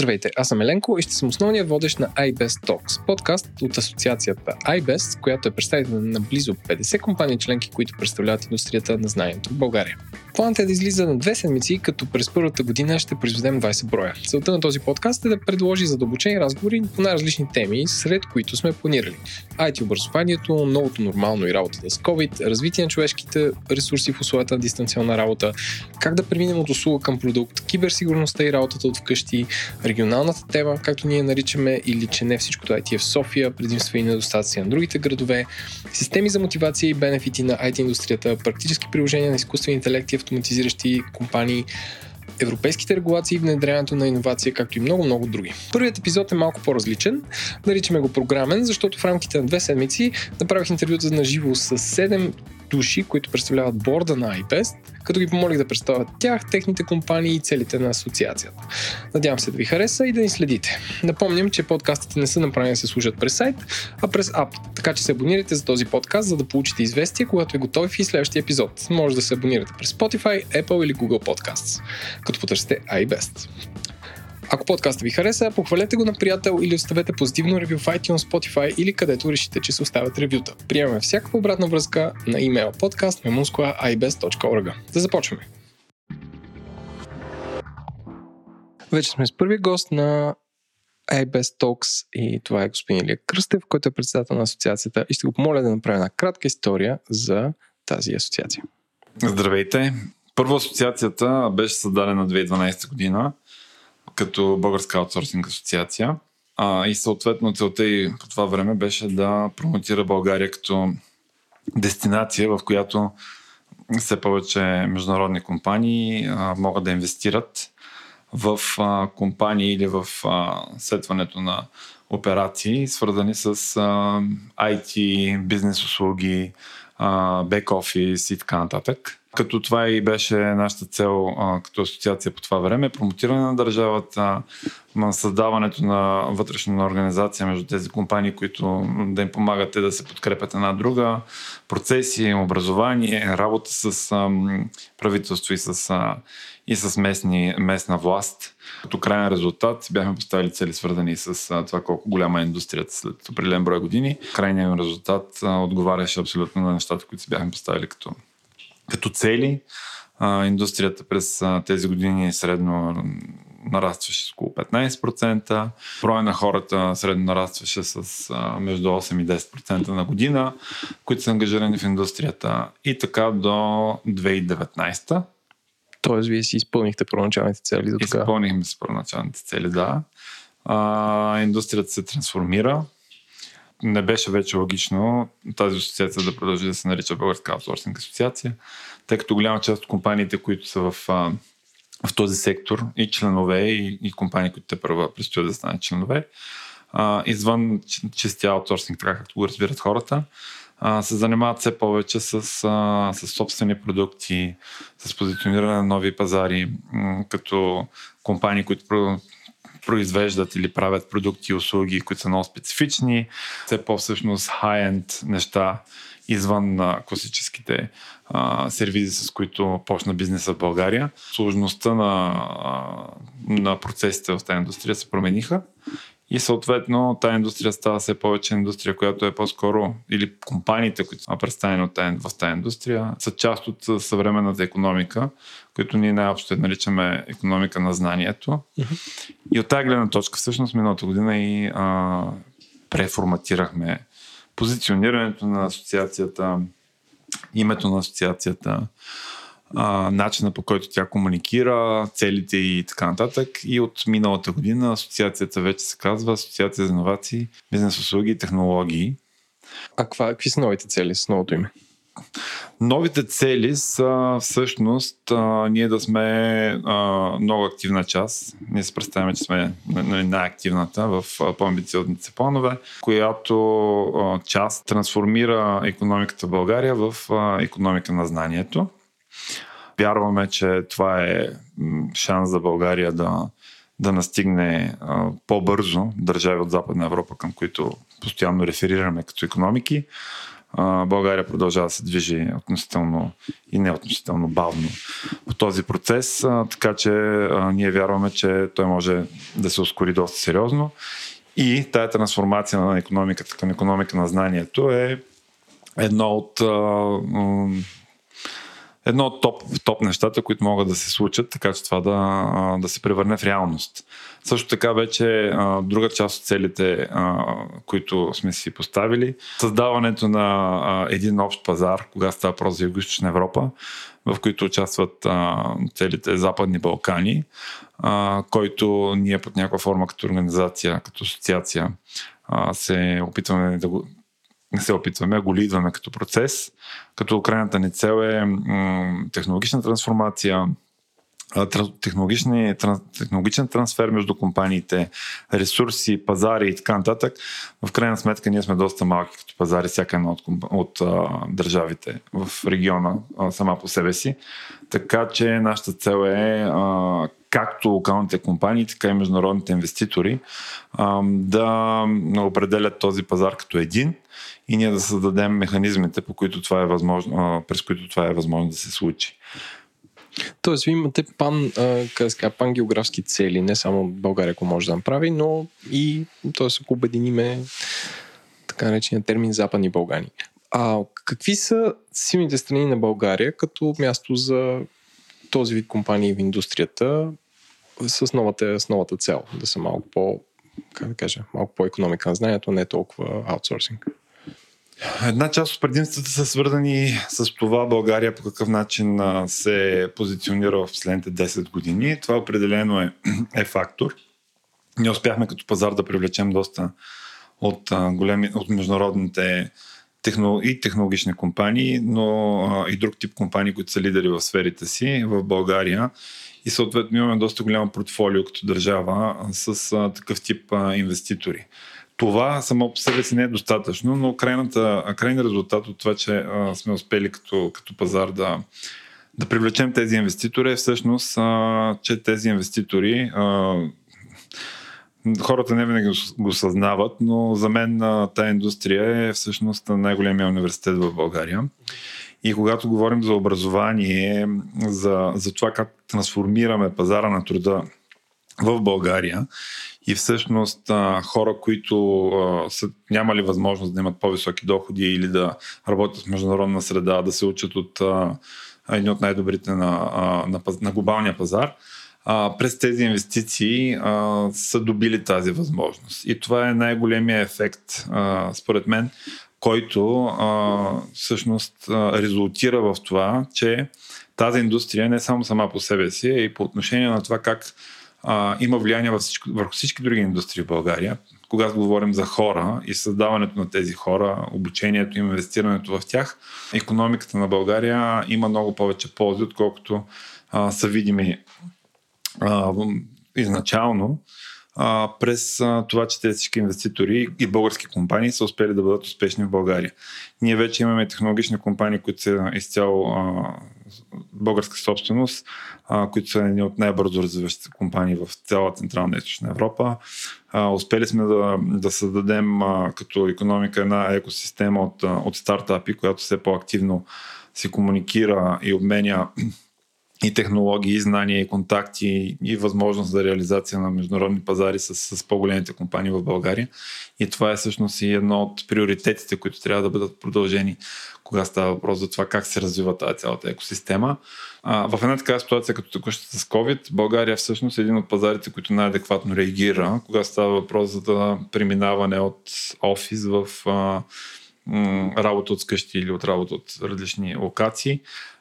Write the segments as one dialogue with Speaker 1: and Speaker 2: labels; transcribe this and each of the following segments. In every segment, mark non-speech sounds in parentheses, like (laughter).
Speaker 1: Здравейте, аз съм Еленко и ще съм основният водещ на iBest Talks, подкаст от асоциацията iBest, която е представител на близо 50 компании членки, които представляват индустрията на знанието в България. Планът е да излиза на две седмици, като през първата година ще произведем 20 броя. Целта на този подкаст е да предложи задълбочени разговори по най-различни теми, сред които сме планирали. IT образованието, новото нормално и работата с COVID, развитие на човешките ресурси в условията на дистанционна работа, как да преминем от услуга към продукт, киберсигурността и работата от вкъщи, регионалната тема, както ние наричаме, или че не всичкото IT е в София, предимства и недостатъци на другите градове, системи за мотивация и бенефити на IT индустрията, практически приложения на изкуствен интелект и автоматизиращи компании, европейските регулации внедряването на иновация, както и много-много други. Първият епизод е малко по-различен. Наричаме го програмен, защото в рамките на две седмици направих интервюта на живо с 7 души, които представляват борда на iBest, като ги помолих да представят тях, техните компании и целите на асоциацията. Надявам се да ви хареса и да ни следите. Напомням, че подкастите не са направени да се служат през сайт, а през ап, така че се абонирайте за този подкаст, за да получите известие, когато е готов и следващия епизод. Може да се абонирате през Spotify, Apple или Google Podcasts, като потърсите iBest. Ако подкаста ви хареса, похвалете го на приятел или оставете позитивно ревю в iTunes, Spotify или където решите, че се оставят ревюта. Приемаме всякаква обратна връзка на имейл подкаст memunskoa.ibest.org. Да започваме! Вече сме с първи гост на iBest Talks и това е господин Илия Кръстев, който е председател на асоциацията и ще го помоля да направя една кратка история за тази асоциация.
Speaker 2: Здравейте! Първо асоциацията беше създадена 2012 година като Българска аутсорсинг асоциация. А, и съответно целта и по това време беше да промотира България като дестинация, в която все повече международни компании а, могат да инвестират в а, компании или в а, сетването на операции, свързани с а, IT, бизнес услуги, бек офис и така нататък. Като това и беше нашата цел а, като асоциация по това време, промотиране на държавата, на създаването на вътрешна организация между тези компании, които да им помагат да се подкрепят една друга, процеси, образование, работа с а, правителство и с, а, и с местни, местна власт. Като крайен резултат бяхме поставили цели свързани с това колко голяма е индустрията след определен брой години. Крайният резултат отговаряше абсолютно на нещата, които си бяхме поставили като като цели. Индустрията през тези години средно нарастваше с около 15%. Броя на хората средно нарастваше с а, между 8 и 10% на година, които са ангажирани в индустрията. И така до 2019.
Speaker 1: Тоест, вие си изпълнихте първоначалните цели до
Speaker 2: така? Изпълнихме си първоначалните цели, да. А, индустрията се трансформира не беше вече логично тази асоциация да продължи да се нарича Българска аутсорсинг асоциация, тъй като голяма част от компаниите, които са в, в този сектор и членове, и, и компании, които те първа предстоят да станат членове, а, извън чистия аутсорсинг, така както го разбират хората, а, се занимават все повече с, а, с собствени продукти, с позициониране на нови пазари, м- като компании, които произвеждат или правят продукти и услуги, които са много специфични, все по-всъщност high-end неща извън а, класическите а, сервизи, с които почна бизнеса в България. Сложността на, а, на процесите в тази индустрия се промениха и съответно тази индустрия става все повече индустрия, която е по-скоро, или компаниите, които са представени от тази, в тази индустрия, са част от съвременната економика, които ние най-общо наричаме економика на знанието. Mm-hmm. И от тази гледна точка всъщност миналата година и а, преформатирахме позиционирането на асоциацията, името на асоциацията, а, начина по който тя комуникира, целите и така нататък. И от миналата година асоциацията вече се казва Асоциация за иновации, бизнес услуги и технологии.
Speaker 1: А каква, какви са новите цели с новото име?
Speaker 2: Новите цели са всъщност а, ние да сме а, много активна част. Ние се представяме, че сме най-активната в по-амбициозните планове, която а, част трансформира економиката в България в а, економика на знанието. Вярваме, че това е шанс за България да, да настигне по-бързо държави от Западна Европа, към които постоянно реферираме като економики България продължава да се движи относително и не относително бавно по този процес, така че ние вярваме, че той може да се ускори доста сериозно. И тая трансформация на економиката към економика на знанието е едно от едно от топ, топ нещата, които могат да се случат, така че това да, да се превърне в реалност. Също така вече друга част от целите, които сме си поставили, създаването на един общ пазар, кога става въпрос за Юго-Источна Европа, в които участват целите Западни Балкани, който ние под някаква форма като организация, като асоциация се опитваме да го не се опитваме, а го лидваме като процес, като крайната ни цел е технологична трансформация, технологичен трансфер между компаниите, ресурси, пазари и така нататък. В крайна сметка ние сме доста малки като пазари, всяка една от, от държавите в региона сама по себе си. Така че нашата цел е както локалните компании, така и международните инвеститори да определят този пазар като един и ние да създадем механизмите, по които това е възможно, през които това е възможно да се случи.
Speaker 1: Тоест, ви имате пан, а, пан географски цели, не само България, ако може да направи, но и, т.е. ако обединиме така наречения термин Западни Балкани. А какви са силните страни на България като място за този вид компании в индустрията с новата, с новата цел? Да са малко по, как да кажа, малко по-економика на знанието, не толкова аутсорсинг.
Speaker 2: Една част от предимствата са свързани с това България по какъв начин се позиционира в последните 10 години. Това определено е, е фактор. Ние успяхме като пазар да привлечем доста от, големи, от международните техно, и технологични компании, но и друг тип компании, които са лидери в сферите си в България. И съответно имаме доста голямо портфолио като държава с такъв тип инвеститори. Това само по себе си не е достатъчно, но крайната, крайният резултат от това, че а, сме успели като, като пазар да, да привлечем тези инвеститори е всъщност, а, че тези инвеститори а, хората не винаги го съзнават, но за мен тази индустрия е всъщност най-големия университет в България. И когато говорим за образование, за, за това как трансформираме пазара на труда в България и всъщност хора, които са нямали възможност да имат по-високи доходи или да работят в международна среда, да се учат от а, едни от най-добрите на, на, на глобалния пазар, през тези инвестиции са добили тази възможност. И това е най-големия ефект, според мен, който всъщност резултира в това, че тази индустрия не само сама по себе си, а и по отношение на това как а, има влияние върху всички, върху всички други индустрии в България. Когато говорим за хора и създаването на тези хора, обучението им, инвестирането в тях, економиката на България има много повече ползи, отколкото а, са видими а, изначално а, през а, това, че тези всички инвеститори и български компании са успели да бъдат успешни в България. Ние вече имаме технологични компании, които са изцяло а, българска собственост, а, които са едни от най-бързо развиващите компании в цяла Централна и Източна Европа. А, успели сме да, да създадем а, като економика една екосистема от, от стартапи, която все по-активно се комуникира и обменя и технологии, и знания, и контакти, и възможност за реализация на международни пазари с, с по-големите компании в България. И това е всъщност и едно от приоритетите, които трябва да бъдат продължени, кога става въпрос за това как се развива тази цялата екосистема. А, в една такава ситуация, като текущата с COVID, България всъщност е един от пазарите, които най-адекватно реагира, кога става въпрос за да преминаване от офис в а, м, работа от скъщи или от работа от различни локации.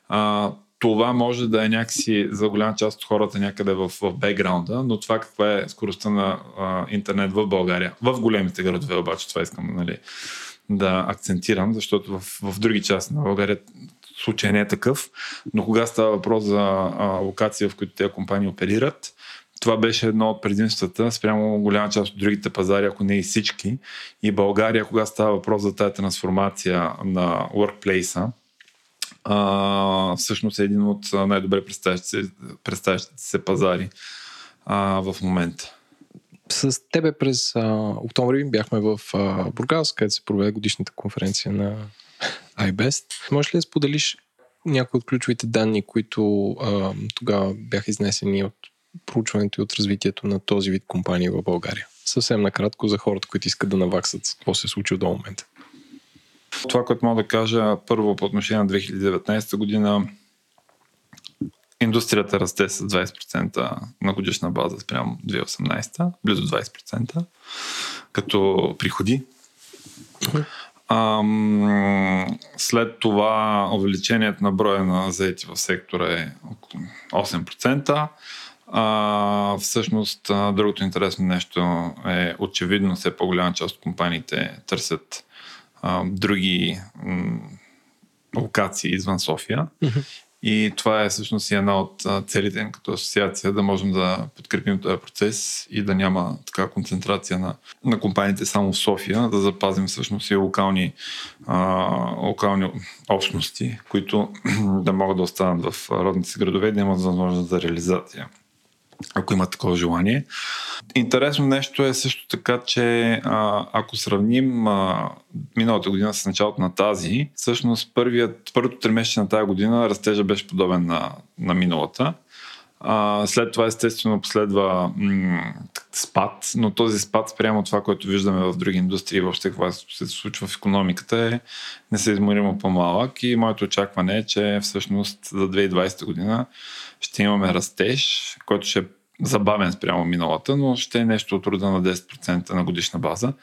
Speaker 2: А, това може да е някакси за голяма част от хората някъде в, в бекграунда, но това каква е скоростта на а, интернет в България, в големите градове обаче, това искам нали, да акцентирам, защото в, в други части на България случай не е такъв, но кога става въпрос за а, локация, в които тези компании оперират, това беше едно от предимствата спрямо голяма част от другите пазари, ако не и всички. И България, кога става въпрос за тази трансформация на workplace а, всъщност е един от най-добре представящите се пазари а, в момента.
Speaker 1: С тебе през а, октомври бяхме в а, Бургас, където се проведе годишната конференция на iBest. Можеш ли да споделиш някои от ключовите данни, които а, тогава бяха изнесени от проучването и от развитието на този вид компании в България? Съвсем накратко за хората, които искат да наваксат какво се е случило до момента.
Speaker 2: Това, което мога да кажа, първо по отношение на 2019 година, индустрията расте с 20% на годишна база спрямо 2018, близо 20%, като приходи. Ам, след това увеличението на броя на заети в сектора е 8%. А, всъщност, другото интересно нещо е очевидно все по-голяма част от компаниите търсят а, други м- локации извън София. Mm-hmm. И това е всъщност и една от целите им като асоциация, да можем да подкрепим този процес и да няма така концентрация на, на компаниите само в София, да запазим всъщност и локални, а, локални общности, които (clears throat) да могат да останат в родните си градове и да имат възможност за реализация ако има такова желание. Интересно нещо е също така, че ако сравним а, миналата година с началото на тази, всъщност първият, първото тримесечие на тази година растежа беше подобен на, на миналата. А, след това естествено последва м- спад, но този спад спрямо това, което виждаме в други индустрии, въобще какво се случва в економиката е несъизмеримо по-малък и моето очакване е, че всъщност за 2020 година ще имаме растеж, който ще е забавен спрямо миналата, но ще е нещо от рода на 10% на годишна база.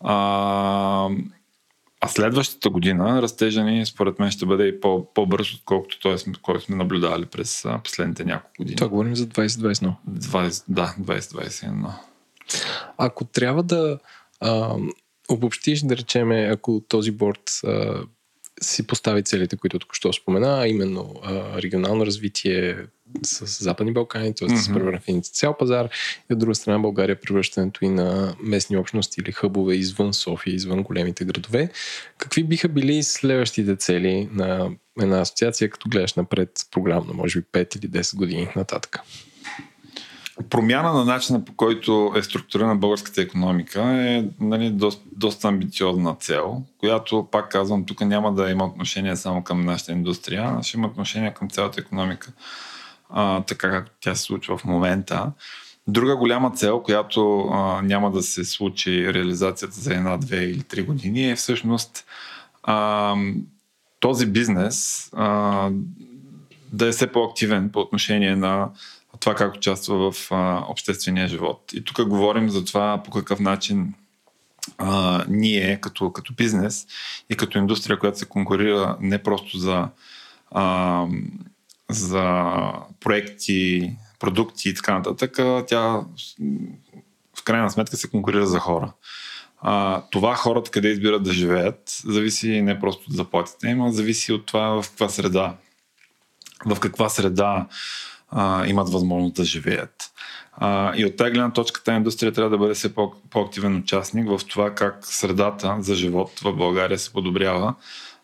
Speaker 2: А, а следващата година растежа ни, според мен, ще бъде и по, по-бърз, отколкото той, който сме наблюдавали през последните няколко години.
Speaker 1: Това говорим за 2021.
Speaker 2: 20, да, 2021.
Speaker 1: Ако трябва да а, обобщиш, да речеме, ако този борт а, си постави целите, които току-що спомена, а именно а, регионално развитие с Западни Балкани, т.е. да се превърне в цял пазар и от друга страна България превръщането и на местни общности или хъбове извън София, извън големите градове. Какви биха били следващите цели на една асоциация, като гледаш напред програмно, може би 5 или 10 години нататък?
Speaker 2: Промяна на начина по който е структурирана българската економика е нали, доста, доста амбициозна цел, която, пак казвам, тук няма да има отношение само към нашата индустрия, а ще има отношение към цялата економика, а, така както тя се случва в момента. Друга голяма цел, която а, няма да се случи реализацията за една, две или три години е всъщност а, този бизнес а, да е все по-активен по отношение на това как участва в а, обществения живот. И тук говорим за това по какъв начин а, ние като, като бизнес и като индустрия, която се конкурира не просто за, а, за проекти, продукти и така нататък, тя в крайна сметка се конкурира за хора. А, това хората къде избират да живеят, зависи не просто от заплатите им, а зависи от това в каква среда. В каква среда а, имат възможност да живеят. А, и от тази гледна точка тази индустрия трябва да бъде все по- по-активен участник в това как средата за живот в България се подобрява.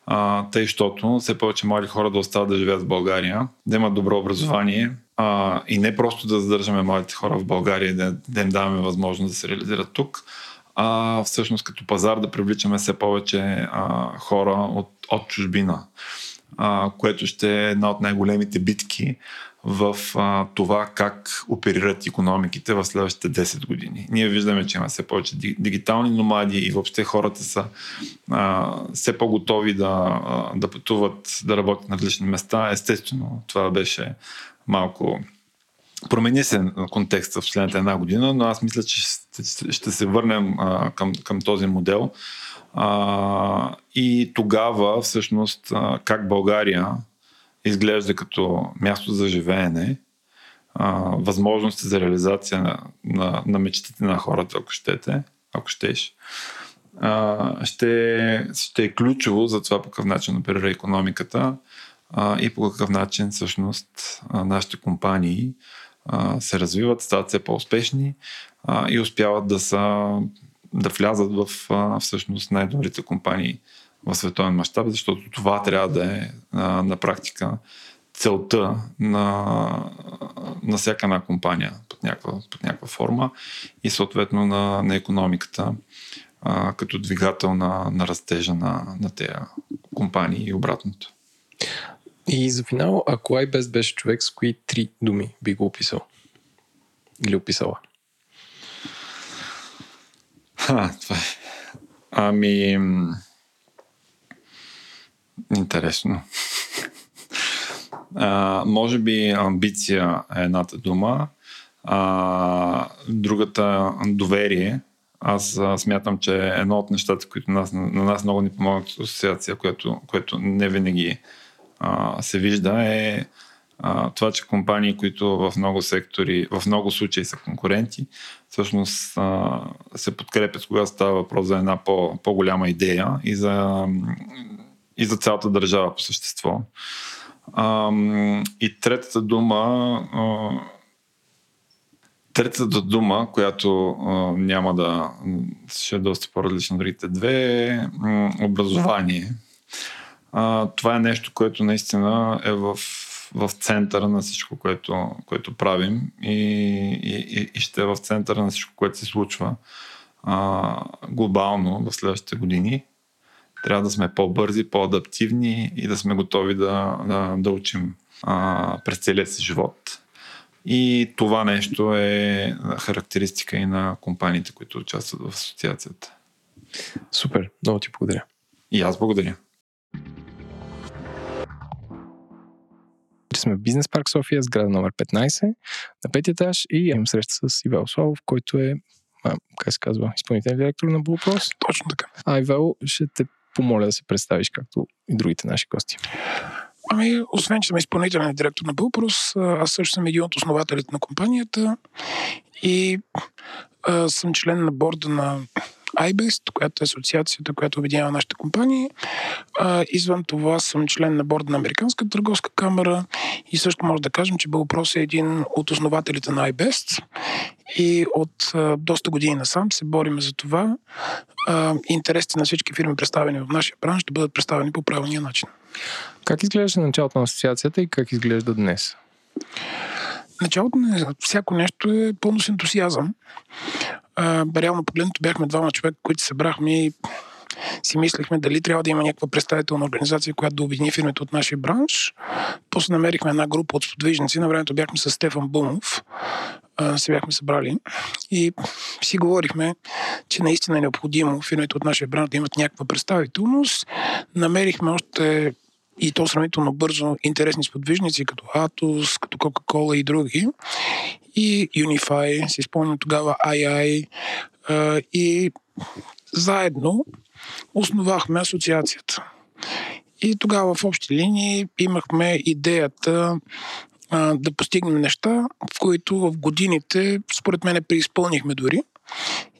Speaker 2: А, тъй, защото все повече млади хора да остават да живеят в България, да имат добро образование а, и не просто да задържаме младите хора в България и да, да им даваме възможност да се реализират тук, а всъщност като пазар да привличаме все повече а, хора от, от чужбина, а, което ще е една от най-големите битки в а, това как оперират економиките в следващите 10 години. Ние виждаме, че има все повече дигитални номади и въобще хората са а, все по-готови да, да пътуват, да работят на различни места. Естествено, това беше малко промени се контекста в последната една година, но аз мисля, че ще се върнем а, към, към този модел. А, и тогава, всъщност, а, как България изглежда като място за живеене, а, възможности за реализация на, на, на мечтите на хората, ако щете, ако щеш, а, ще, ще е ключово за това по какъв начин оперира економиката а, и по какъв начин всъщност а, нашите компании а, се развиват, стават все по-успешни а, и успяват да са да влязат в а, всъщност най-добрите компании в световен мащаб, защото това трябва да е а, на практика целта на, на всяка една компания под някаква, под някаква форма и съответно на, на економиката а, като двигател на, на растежа на, на тези компании и обратното.
Speaker 1: И за финал, ако iBest беше човек, с кои три думи би го описал? Или описала?
Speaker 2: Ха, това е. Ами... Интересно. (laughs) А, може би амбиция е едната дума, а, другата доверие. Аз а, смятам, че едно от нещата, които нас, на нас много ни помогнат от асоциация, което, което не винаги а, се вижда, е а, това, че компании, които в много сектори, в много случаи са конкуренти, всъщност а, се подкрепят, когато става въпрос за една по, по-голяма идея и за, и за цялата държава по същество. А, и третата дума. А, третата дума, която а, няма да. ще е доста по-различна от другите две, е образование. А, това е нещо, което наистина е в, в центъра на всичко, което, което правим и, и, и ще е в центъра на всичко, което се случва а, глобално в следващите години. Трябва да сме по-бързи, по-адаптивни и да сме готови да, да, да учим а, през целия си живот. И това нещо е характеристика и на компаниите, които участват в асоциацията.
Speaker 1: Супер, много ти благодаря.
Speaker 2: И аз благодаря.
Speaker 1: сме в Бизнес парк София, сграда номер 15, на пети етаж и имам среща с Ивел Славов, който е, а, как се казва, изпълнителен директор на Булпрос.
Speaker 3: Точно така.
Speaker 1: А, Ивел, ще те помоля да се представиш, както и другите наши гости.
Speaker 3: Ами, освен, че съм изпълнителен директор на Булпрос, аз също съм един от основателите на компанията и а, съм член на борда на iBest, която е асоциацията, която обединява нашите компании. А, извън това съм член на борда на Американска търговска камера и също може да кажем, че Бълпрос е един от основателите на iBest и от а, доста години насам се бориме за това а, интересите на всички фирми, представени в нашия бранш, да бъдат представени по правилния начин.
Speaker 1: Как изглежда началото на асоциацията и как изглежда днес?
Speaker 3: Началото на всяко нещо е пълно с ентусиазъм а, реално погледнато бяхме двама човека, които събрахме и си мислехме дали трябва да има някаква представителна организация, която да обедини фирмите от нашия бранш. После намерихме една група от сподвижници. На времето бяхме с Стефан Бумов. се бяхме събрали и си говорихме, че наистина е необходимо фирмите от нашия бранш да имат някаква представителност. Намерихме още и то сравнително бързо интересни сподвижници, като Atos, като Coca-Cola и други. И Unify, си спомням тогава II и заедно основахме асоциацията. И тогава в общи линии имахме идеята да постигнем неща, в които в годините, според мен, преизпълнихме дори.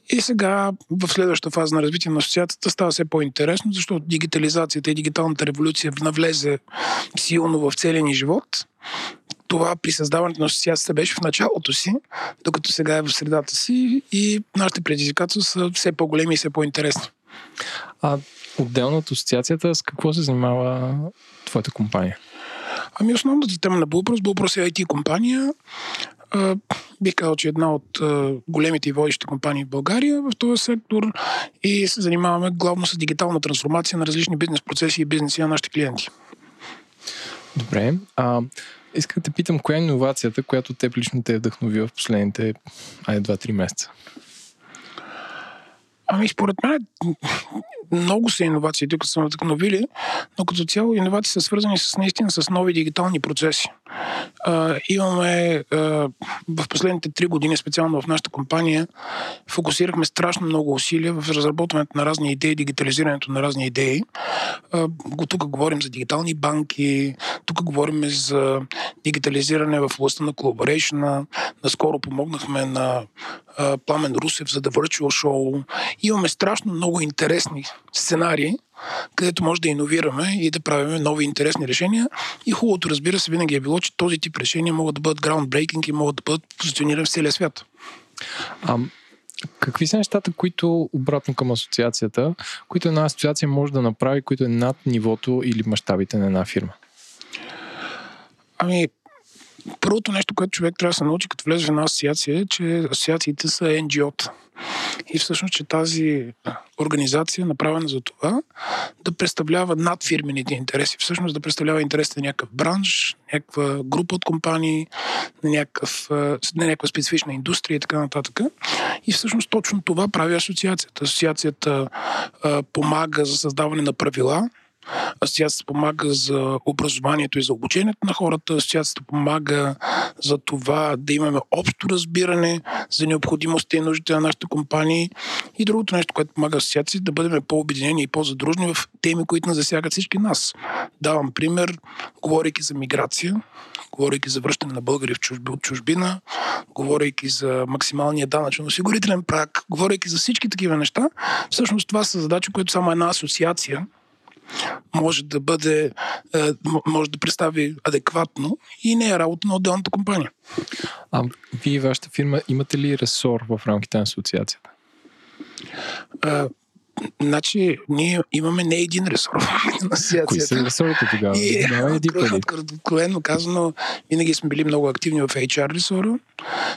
Speaker 3: И сега в следващата фаза на развитие на асоциацията става все по-интересно, защото дигитализацията и дигиталната революция навлезе силно в целия ни живот. Това при създаването на асоциацията беше в началото си, докато сега е в средата си и нашите предизвикателства са все по-големи и все по-интересни.
Speaker 1: А отделно от асоциацията, с какво се занимава твоята компания?
Speaker 3: Ами основната тема на Булпрос, Булпрос е IT компания бих казал, че е една от големите и водещи компании в България в този сектор и се занимаваме главно с дигитална трансформация на различни бизнес процеси и бизнеси на нашите клиенти.
Speaker 1: Добре. А, искам да те питам, коя е иновацията, която теб лично те е вдъхновила в последните 2-3 месеца?
Speaker 3: Ами, според мен, много са иновациите, които са вдъхновили, но като цяло иновации са свързани с наистина с нови дигитални процеси. А, имаме а, в последните три години, специално в нашата компания, фокусирахме страшно много усилия в разработването на разни идеи, дигитализирането на разни идеи. А, тук говорим за дигитални банки, тук говорим за дигитализиране в областта на колаборейшна. Наскоро помогнахме на а, Пламен Русев за The Virtual Show. Имаме страшно много интересни сценарии, където може да иновираме и да правим нови интересни решения. И хубавото, разбира се, винаги е било, че този тип решения могат да бъдат groundbreaking и могат да бъдат позиционирани в целия свят.
Speaker 1: А, какви са нещата, които обратно към асоциацията, които една асоциация може да направи, които е над нивото или мащабите на една фирма?
Speaker 3: Ами, първото нещо, което човек трябва да се научи, като влезе в една асоциация, е, че асоциациите са NGO-та. И всъщност, че тази организация е направена за това да представлява над фирмените интереси. Всъщност да представлява интересите на някакъв бранш, някаква група от компании, на, някакъв, на някаква специфична индустрия и така нататък. И всъщност точно това прави асоциацията. Асоциацията а, помага за създаване на правила, Асоциацията помага за образованието и за обучението на хората. Асоциацията помага за това да имаме общо разбиране за необходимостта и нуждите на нашите компании. И другото нещо, което помага асоциацията, да бъдем по-обединени и по-задружни в теми, които не засягат всички нас. Давам пример, говорейки за миграция, говорейки за връщане на българи в чужби, от чужбина, говорейки за максималния данъчен осигурителен прак, говорейки за всички такива неща. Всъщност това са задачи, които само една асоциация може да бъде, е, може да представи адекватно и не е работа на отделната компания.
Speaker 1: А вие, вашата фирма, имате ли ресор в рамките на асоциацията?
Speaker 3: Значи, ние имаме не един ресор (laughs) на асоциацията.
Speaker 1: Кои са ресорите тогава? И, (laughs)
Speaker 3: Давай откровенно казано, винаги сме били много активни в HR ресора.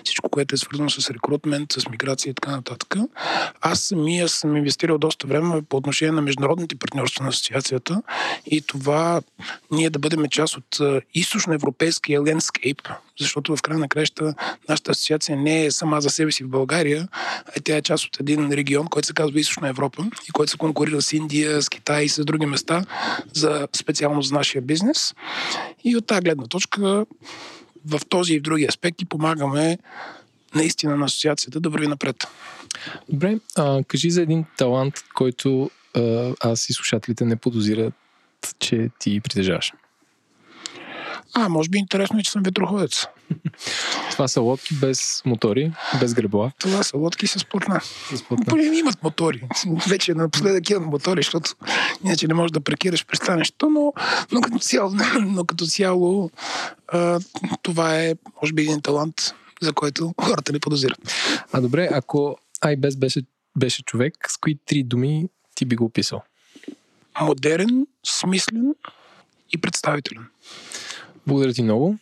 Speaker 3: Всичко, което е свързано с рекрутмент, с миграция и така нататък. Аз самия съм инвестирал доста време по отношение на международните партньорства на асоциацията и това ние да бъдем част от източноевропейския лендскейп, защото в края на краща нашата асоциация не е сама за себе си в България, а тя е част от един регион, който се казва Източна Европа и който се конкурира с Индия, с Китай и с други места за специално за нашия бизнес. И от тази гледна точка в този и в други аспекти помагаме наистина на асоциацията да върви напред.
Speaker 1: Добре, а, кажи за един талант, който а, аз и слушателите не подозират, че ти притежаваш.
Speaker 3: А, може би интересно е, че съм ветроходец. (laughs)
Speaker 1: Това са лодки без мотори, без гребла.
Speaker 3: Това са лодки с платна.
Speaker 1: С платна.
Speaker 3: Поне имат мотори. Вече напоследък имат мотори, защото иначе не можеш да прекираш пристанището, но, но като цяло, (laughs) но като цяло а, това е, може би, един талант, за който хората не подозират.
Speaker 1: А добре, ако Айбес беше, беше човек, с кои три думи ти би го описал?
Speaker 3: Модерен, смислен и представителен.
Speaker 1: Благодаря ти много.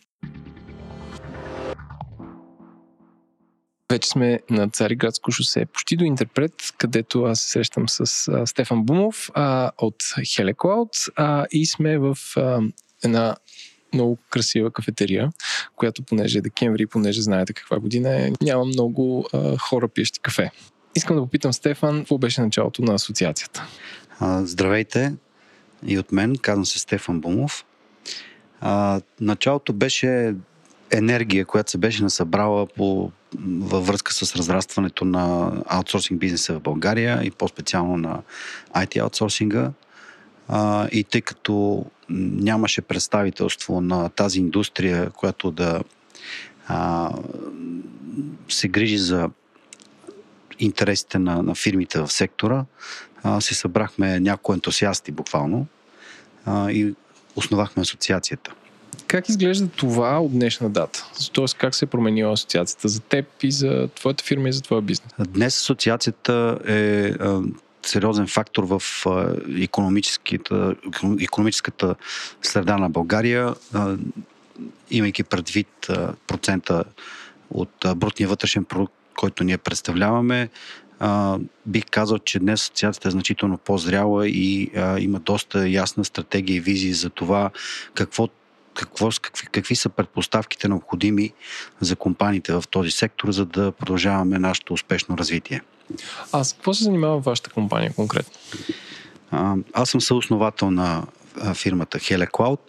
Speaker 1: Вече сме на Цариградско шосе, почти до Интерпрет, където аз се срещам с а, Стефан Бумов а, от Хелеклауд а, и сме в а, една много красива кафетерия, която понеже е декември, понеже знаете каква година е, няма много а, хора пиещи кафе. Искам да попитам Стефан, какво беше началото на асоциацията?
Speaker 4: А, здравейте и от мен, казвам се Стефан Бумов. А, началото беше енергия, която се беше насъбрала по, във връзка с разрастването на аутсорсинг бизнеса в България и по-специално на IT аутсорсинга. А, и тъй като нямаше представителство на тази индустрия, която да а, се грижи за интересите на, на фирмите в сектора, а, се събрахме някои ентусиасти буквално а, и основахме асоциацията.
Speaker 1: Как изглежда това от днешна дата? Тоест как се е променила асоциацията за теб и за твоята фирма и за твоя бизнес?
Speaker 4: Днес асоциацията е сериозен фактор в економическата, економическата среда на България, имайки предвид процента от брутния вътрешен продукт, който ние представляваме, а, бих казал, че днес асоциацията е значително по-зряла и а, има доста ясна стратегия и визия за това какво какво, какви, какви са предпоставките необходими за компаниите в този сектор, за да продължаваме нашето успешно развитие.
Speaker 1: А с какво се занимава вашата компания конкретно?
Speaker 4: А, аз съм съосновател на фирмата HeleCloud.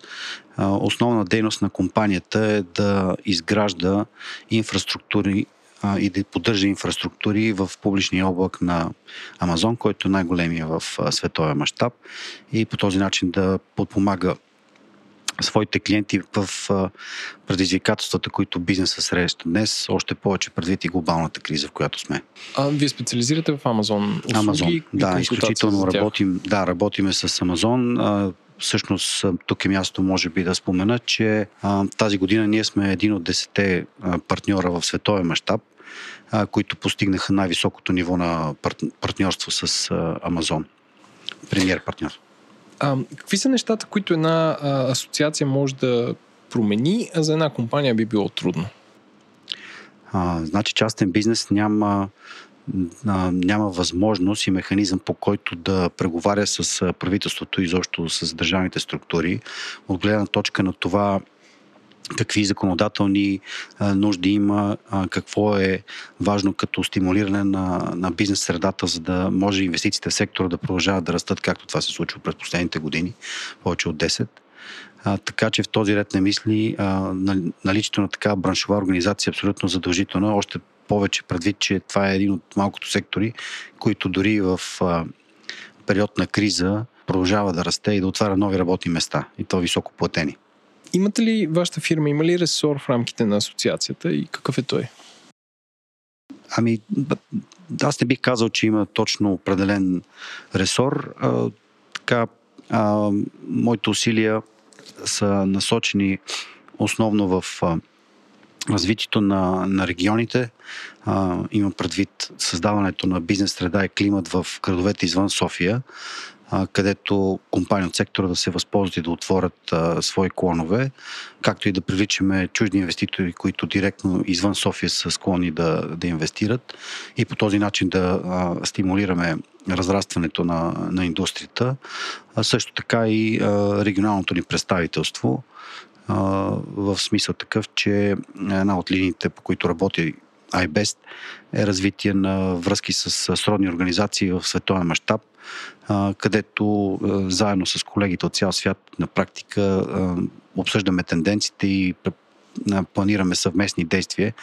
Speaker 4: Основна дейност на компанията е да изгражда инфраструктури а, и да поддържа инфраструктури в публичния облак на Амазон, който е най-големия в а, световен мащаб и по този начин да подпомага своите клиенти в предизвикателствата, които бизнеса среща днес, още повече предвид и глобалната криза, в която сме.
Speaker 1: А вие специализирате в Амазон?
Speaker 4: Амазон, да, изключително работим, да, работиме с Амазон. Всъщност тук е място, може би, да спомена, че а, тази година ние сме един от десете партньора в световен мащаб, които постигнаха най-високото ниво на партньорство с Амазон. Премьер партньор.
Speaker 1: А, какви са нещата, които една а, асоциация може да промени, а за една компания би било трудно?
Speaker 4: А, значи частен бизнес няма, а, няма възможност и механизъм по който да преговаря с правителството и изобщо с държавните структури. От гледна точка на това какви законодателни а, нужди има, а, какво е важно като стимулиране на, на бизнес средата, за да може инвестициите в сектора да продължават да растат, както това се случва през последните години, повече от 10. А, така че в този ред на мисли а, наличието на такава браншова организация е абсолютно задължителна, още повече предвид, че това е един от малкото сектори, които дори в а, период на криза продължава да расте и да отваря нови работни места и то високо платени.
Speaker 1: Имате ли вашата фирма, има ли ресор в рамките на асоциацията и какъв е той?
Speaker 4: Ами, аз не бих казал, че има точно определен ресор. А, така, а, моите усилия са насочени основно в а, развитието на, на регионите. А, имам предвид създаването на бизнес среда и климат в градовете извън София, където компании от сектора да се възползват и да отворят а, свои клонове, както и да привличаме чужди инвеститори, които директно извън София са склонни да, да инвестират и по този начин да а, стимулираме разрастването на, на индустрията, а също така и а, регионалното ни представителство, в смисъл такъв, че една от линиите, по които работи iBest е развитие на връзки с сродни организации в световен мащаб, където заедно с колегите от цял свят на практика обсъждаме тенденциите и планираме съвместни действия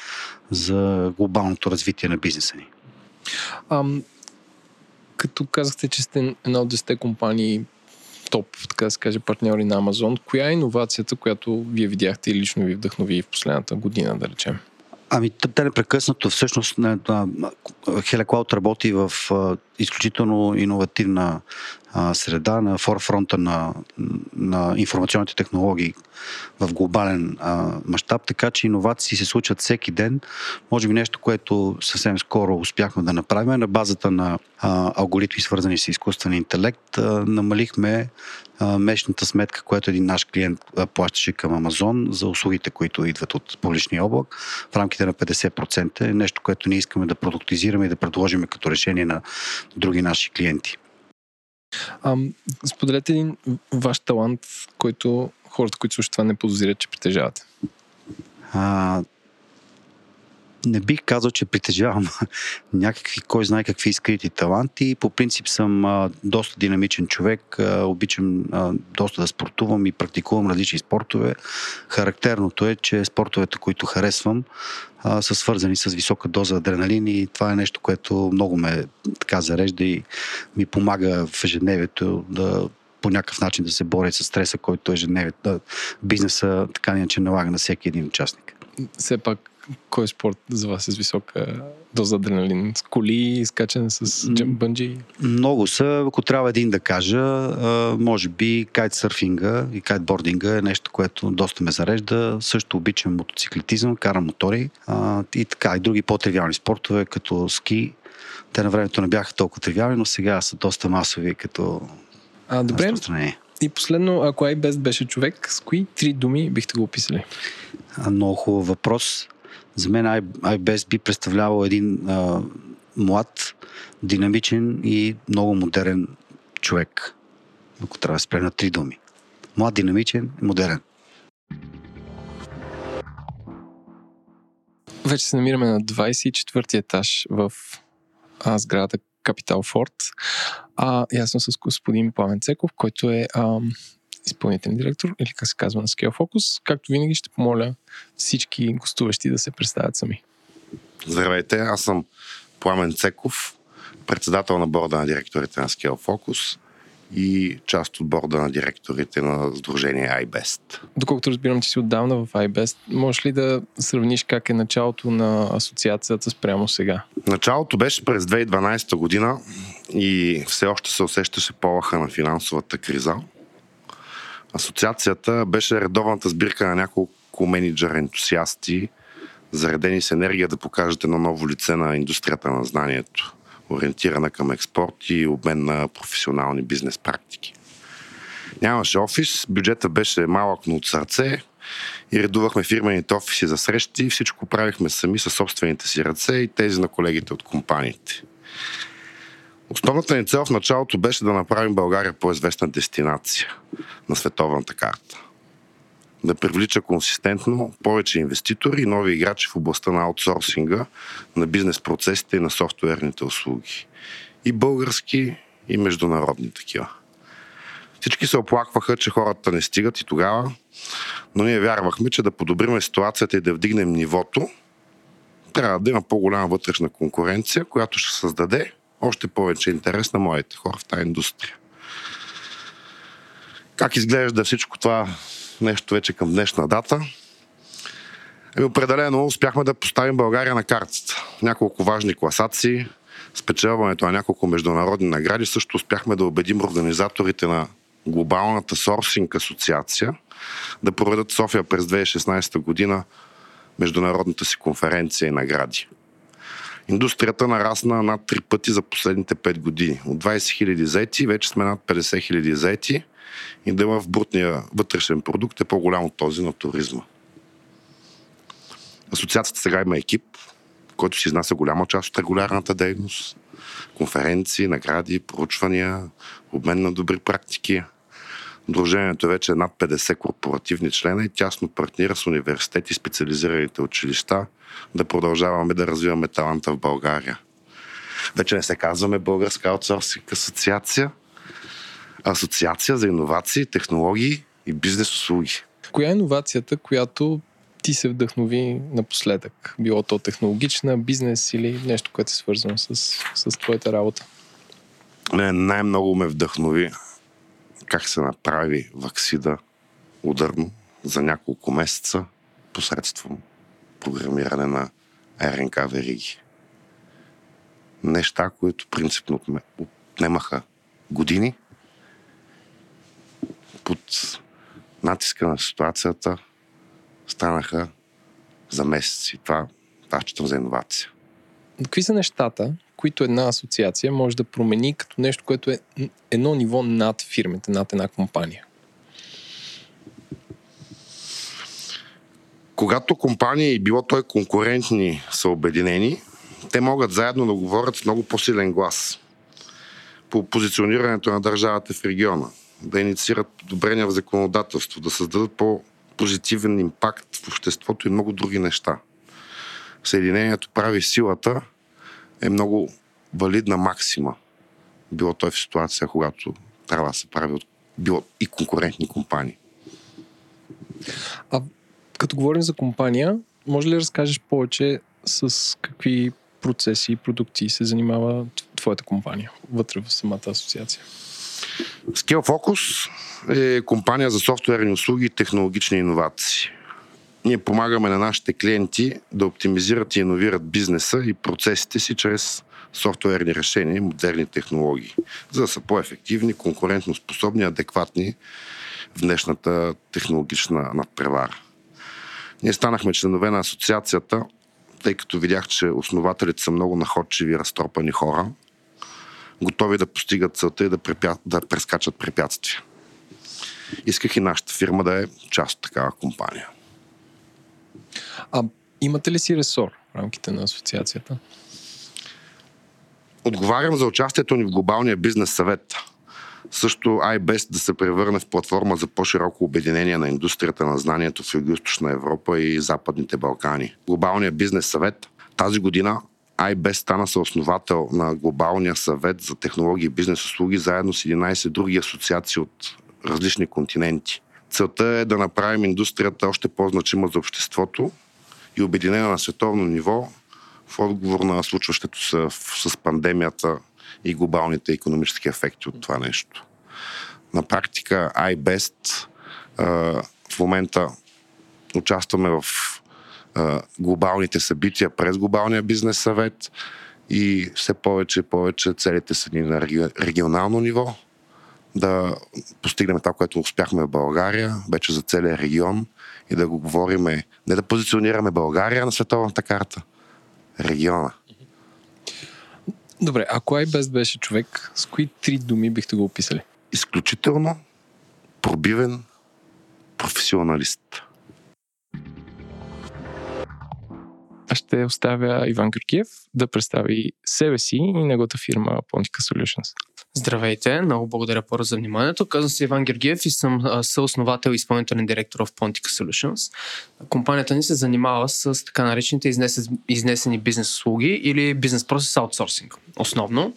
Speaker 4: за глобалното развитие на бизнеса ни.
Speaker 1: Ам, като казахте, че сте една от 10 компании топ, така да се каже, партньори на Амазон, коя е иновацията, която вие видяхте и лично ви вдъхнови в последната година, да речем?
Speaker 4: Ами, те непрекъснато, всъщност, Хелеклауд работи в изключително иновативна среда, на форфронта на, на информационните технологии в глобален мащаб, така че иновации се случват всеки ден. Може би нещо, което съвсем скоро успяхме да направим на базата на а, алгоритми, свързани с изкуствен интелект, а, намалихме а, месечната сметка, която един наш клиент а, плащаше към Амазон за услугите, които идват от публичния облак в рамките на 50%. Е нещо, което ние искаме да продуктизираме и да предложим като решение на други наши клиенти.
Speaker 1: А, споделете един ваш талант, който хората, които слушат това, не подозират, че притежавате.
Speaker 4: А, не бих казал, че притежавам (laughs) някакви, кой знае какви скрити таланти. По принцип съм а, доста динамичен човек, а, обичам а, доста да спортувам и практикувам различни спортове. Характерното е, че спортовете, които харесвам, а, са свързани с висока доза адреналин и това е нещо, което много ме така зарежда и ми помага в ежедневието да по някакъв начин да се боря с стреса, който ежедневието, бизнеса така не че налага на всеки един участник.
Speaker 1: Все пак кой е спорт за вас е с висока доза адреналин? С коли, скачане с джамбънджи?
Speaker 4: Много са. Ако трябва един да кажа, може би кайтсърфинга и кайтбординга е нещо, което доста ме зарежда. Също обичам мотоциклетизъм, карам мотори и така, и други по-тривиални спортове, като ски. Те на времето не бяха толкова тривиални, но сега са доста масови като
Speaker 1: а, добре. И последно, ако iBest беше човек, с кои три думи бихте го описали?
Speaker 4: Много хубав въпрос. За мен iBest би представлявал един а, млад, динамичен и много модерен човек. Ако трябва да спре на три думи. Млад, динамичен и модерен.
Speaker 1: Вече се намираме на 24 етаж в а, сградата Capital Fort. А, аз съм с господин Пламен Цеков, който е ам, изпълнителен директор, или как се казва на Scale Focus. Както винаги ще помоля всички гостуващи да се представят сами.
Speaker 5: Здравейте, аз съм Пламен Цеков, председател на борда на директорите на Scale Focus и част от борда на директорите на Сдружение iBest.
Speaker 1: Доколкото разбирам, че си отдавна в iBest, можеш ли да сравниш как е началото на асоциацията спрямо сега?
Speaker 5: Началото беше през 2012 година и все още се усещаше полаха на финансовата криза. Асоциацията беше редовната сбирка на няколко менеджер ентусиасти, заредени с енергия да покажат едно ново лице на индустрията на знанието ориентирана към експорт и обмен на професионални бизнес практики. Нямаше офис, бюджета беше малък, но от сърце, и редувахме фирмените офиси за срещи. Всичко правихме сами със собствените си ръце и тези на колегите от компаниите. Основната ни цел в началото беше да направим България по-известна дестинация на световната карта. Да привлича консистентно повече инвеститори и нови играчи в областта на аутсорсинга, на бизнес процесите и на софтуерните услуги. И български, и международни такива. Всички се оплакваха, че хората не стигат и тогава, но ние вярвахме, че да подобриме ситуацията и да вдигнем нивото, трябва да има по-голяма вътрешна конкуренция, която ще създаде още повече интерес на моите хора в тази индустрия. Как изглежда всичко това нещо вече към днешна дата? Ами определено успяхме да поставим България на картата. Няколко важни класации, спечелването на няколко международни награди, също успяхме да убедим организаторите на глобалната сорсинг асоциация да проведат София през 2016 година международната си конференция и награди. Индустрията нарасна над 3 пъти за последните 5 години. От 20 000 заети вече сме над 50 000 заети и дела в брутния вътрешен продукт е по-голям от този на туризма. Асоциацията сега има екип, който си изнася голяма част от регулярната дейност, конференции, награди, проучвания, обмен на добри практики. Дружението вече е над 50 корпоративни члена и тясно партнира с университети и специализираните училища да продължаваме да развиваме таланта в България. Вече не се казваме Българска аутсорсинг асоциация, асоциация за иновации, технологии и бизнес услуги.
Speaker 1: Коя е иновацията, която ти се вдъхнови напоследък? Било то технологична, бизнес или нещо, което е свързано с, с твоята работа?
Speaker 5: Не, най-много ме вдъхнови как се направи ваксида ударно за няколко месеца посредством програмиране на РНК вериги. Неща, които принципно отнемаха години под натиска на ситуацията станаха за месеци. Това, това считам за иновация.
Speaker 1: Какви са нещата, които една асоциация може да промени като нещо, което е едно ниво над фирмите, над една компания?
Speaker 5: Когато компании, било той конкурентни, са обединени, те могат заедно да говорят с много по-силен глас по позиционирането на държавата в региона, да инициират подобрения в законодателство, да създадат по-позитивен импакт в обществото и много други неща. Съединението прави силата е много валидна максима. Било той в ситуация, когато трябва да се прави от било и конкурентни компании.
Speaker 1: А като говорим за компания, може ли да разкажеш повече с какви процеси и продукти се занимава твоята компания вътре в самата асоциация?
Speaker 5: Scale Focus е компания за софтуерни услуги и технологични иновации. Ние помагаме на нашите клиенти да оптимизират и иновират бизнеса и процесите си чрез софтуерни решения и модерни технологии, за да са по-ефективни, конкурентно способни, адекватни в днешната технологична надпревара. Ние станахме членове на асоциацията, тъй като видях, че основателите са много находчиви разтропани хора, готови да постигат целта и да, препя... да прескачат препятствия. Исках и нашата фирма да е част от такава компания.
Speaker 1: А имате ли си ресор в рамките на асоциацията?
Speaker 5: Отговарям за участието ни в глобалния бизнес съвет. Също iBest да се превърне в платформа за по-широко обединение на индустрията на знанието в Юго-Источна Европа и Западните Балкани. Глобалния бизнес съвет тази година iBest стана съосновател на Глобалния съвет за технологии и бизнес услуги заедно с 11 други асоциации от различни континенти. Целта е да направим индустрията още по-значима за обществото и обединена на световно ниво в отговор на случващото се с пандемията и глобалните економически ефекти от това нещо. На практика iBest в момента участваме в глобалните събития през глобалния бизнес съвет и все повече и повече целите са ни на регионално ниво, да постигнем това, което успяхме в България, вече за целия регион и да го говориме, не да позиционираме България на световната карта, региона.
Speaker 1: Добре, ако iBest беше човек, с кои три думи бихте го описали?
Speaker 5: Изключително пробивен професионалист.
Speaker 1: Ще оставя Иван Георгиев да представи себе си и неговата фирма Pontica Solutions.
Speaker 6: Здравейте, много благодаря първо за вниманието. Казвам се Иван Георгиев и съм съосновател и изпълнителен директор в Pontica Solutions. Компанията ни се занимава с така наречените изнесени бизнес услуги или бизнес процес аутсорсинг. Основно,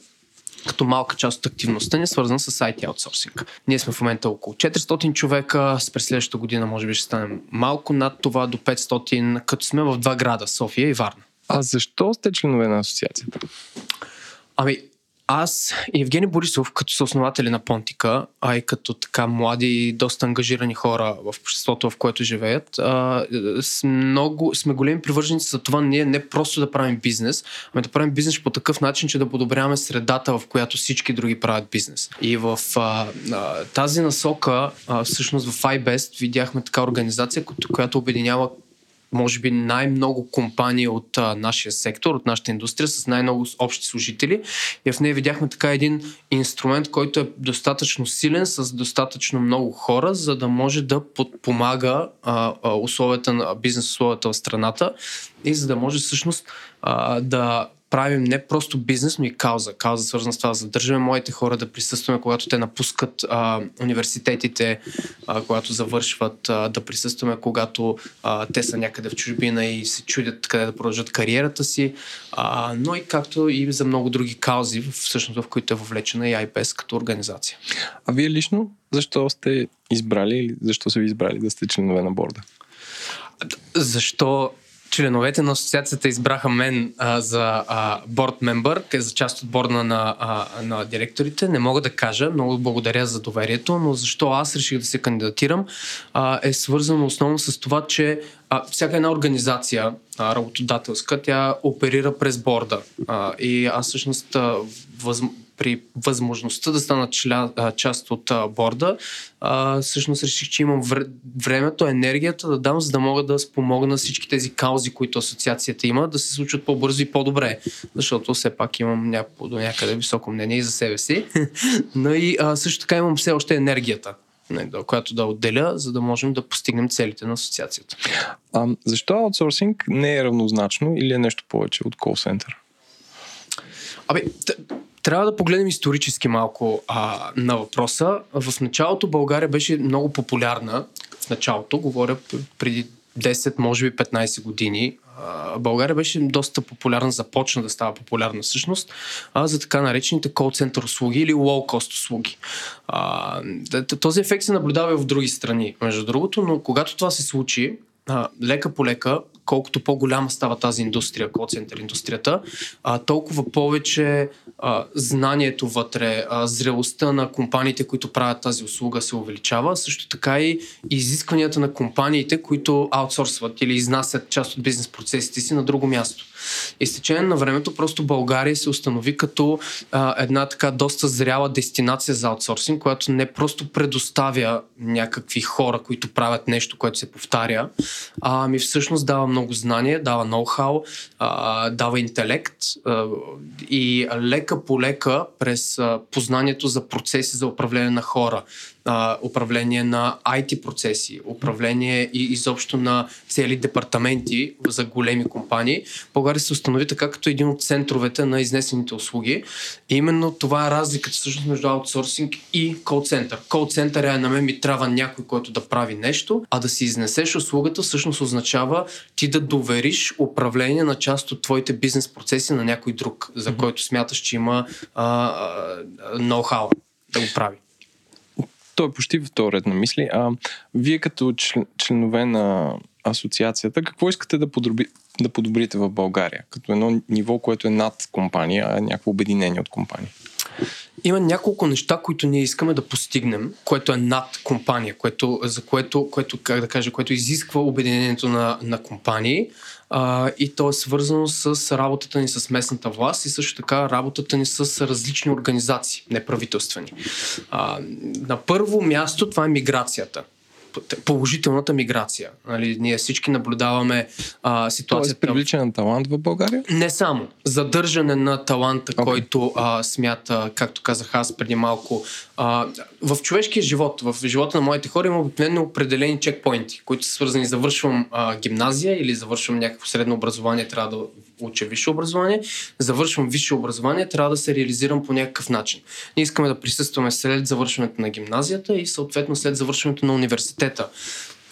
Speaker 6: като малка част от активността ни е свързана с IT аутсорсинг. Ние сме в момента около 400 човека, с през следващата година може би ще станем малко над това до 500, като сме в два града, София и Варна.
Speaker 1: А защо сте членове на асоциацията?
Speaker 6: Ами, аз и Евгений Борисов, като съоснователи на Понтика, а и като така млади доста ангажирани хора в обществото, в което живеят, а, с много, сме големи привърженици за това ние не просто да правим бизнес, ами да правим бизнес по такъв начин, че да подобряваме средата, в която всички други правят бизнес. И в а, а, тази насока, а, всъщност в iBest видяхме така организация, която обединява може би най-много компании от а, нашия сектор, от нашата индустрия, с най-много общи служители. И в нея видяхме така един инструмент, който е достатъчно силен, с достатъчно много хора, за да може да подпомага а, условията на бизнес условията в страната и за да може всъщност а, да правим не просто бизнес, но и кауза. Кауза свързана с това да задържаме моите хора да присъстваме, когато те напускат а, университетите, а, когато завършват, а, да присъстваме, когато а, те са някъде в чужбина и се чудят къде да продължат кариерата си, а, но и както и за много други каузи, всъщност в които е въвлечена и IPS като организация.
Speaker 1: А вие лично защо сте избрали или защо са ви избрали да сте членове на борда?
Speaker 6: Защо членовете на асоциацията избраха мен а, за борд мембър, за част от борда на, на директорите. Не мога да кажа, много благодаря за доверието, но защо аз реших да се кандидатирам а, е свързано основно с това, че а, всяка една организация, а, работодателска, тя оперира през борда. А, и аз всъщност а, въз, при възможността да стана чля, а, част от а, борда, а, всъщност реших, че имам вре, времето, енергията да дам, за да мога да спомогна всички тези каузи, които асоциацията има, да се случват по-бързо и по-добре. Защото все пак имам няко, до някъде високо мнение и за себе си. (laughs) Но и а, също така имам все още енергията която да отделя, за да можем да постигнем целите на асоциацията.
Speaker 1: А, защо аутсорсинг не е равнозначно или е нещо повече от кол-център?
Speaker 6: Абе, трябва да погледнем исторически малко а, на въпроса. В началото България беше много популярна. В началото, говоря преди 10, може би 15 години. А, България беше доста популярна, започна да става популярна всъщност, а, за така наречените call-center услуги или low-cost услуги. А, този ефект се наблюдава и в други страни, между другото, но когато това се случи, а, лека по лека колкото по-голяма става тази индустрия, коцентър индустрията, а, толкова повече а, знанието вътре, а, зрелостта на компаниите, които правят тази услуга се увеличава, също така и изискванията на компаниите, които аутсорсват или изнасят част от бизнес процесите си на друго място. И с течение на времето просто България се установи като а, една така доста зряла дестинация за аутсорсинг, която не просто предоставя някакви хора, които правят нещо, което се повтаря, а ми всъщност дава много знание, дава ноу-хау, а, дава интелект а, и лека по лека през а, познанието за процеси за управление на хора, а, управление на IT процеси, управление и изобщо на цели департаменти за големи компании. България се установи така като един от центровете на изнесените услуги. И именно това е разликата всъщност между аутсорсинг и кол-център. Кол-център е на мен ми трябва някой, който да прави нещо, а да си изнесеш услугата всъщност означава ти да довериш управление на част от твоите бизнес процеси на някой друг, за който смяташ, че има а, а, ноу-хау да го прави.
Speaker 1: Той е почти в този ред на мисли. А вие като член, членове на асоциацията, какво искате да, подроби, да подобрите в България? Като едно ниво, което е над компания, а някакво обединение от компании?
Speaker 6: Има няколко неща, които ние искаме да постигнем, което е над компания, което, за което, което, как да кажа, което изисква обединението на, на компании а, и то е свързано с работата ни с местната власт и също така работата ни с различни организации, неправителствени. А, на първо място това е миграцията. Положителната миграция. Нали, ние всички наблюдаваме а, ситуацията.
Speaker 1: Тоест привличане на талант в България?
Speaker 6: Не само. Задържане на таланта, okay. който а, смята, както казах аз преди малко, а, в човешкия живот, в живота на моите хора има обикновено определени чекпоинти, които са свързани. Завършвам а, гимназия или завършвам някакво средно образование, трябва да уча висше образование, завършвам висше образование, трябва да се реализирам по някакъв начин. Ние искаме да присъстваме след завършването на гимназията и съответно след завършването на университета.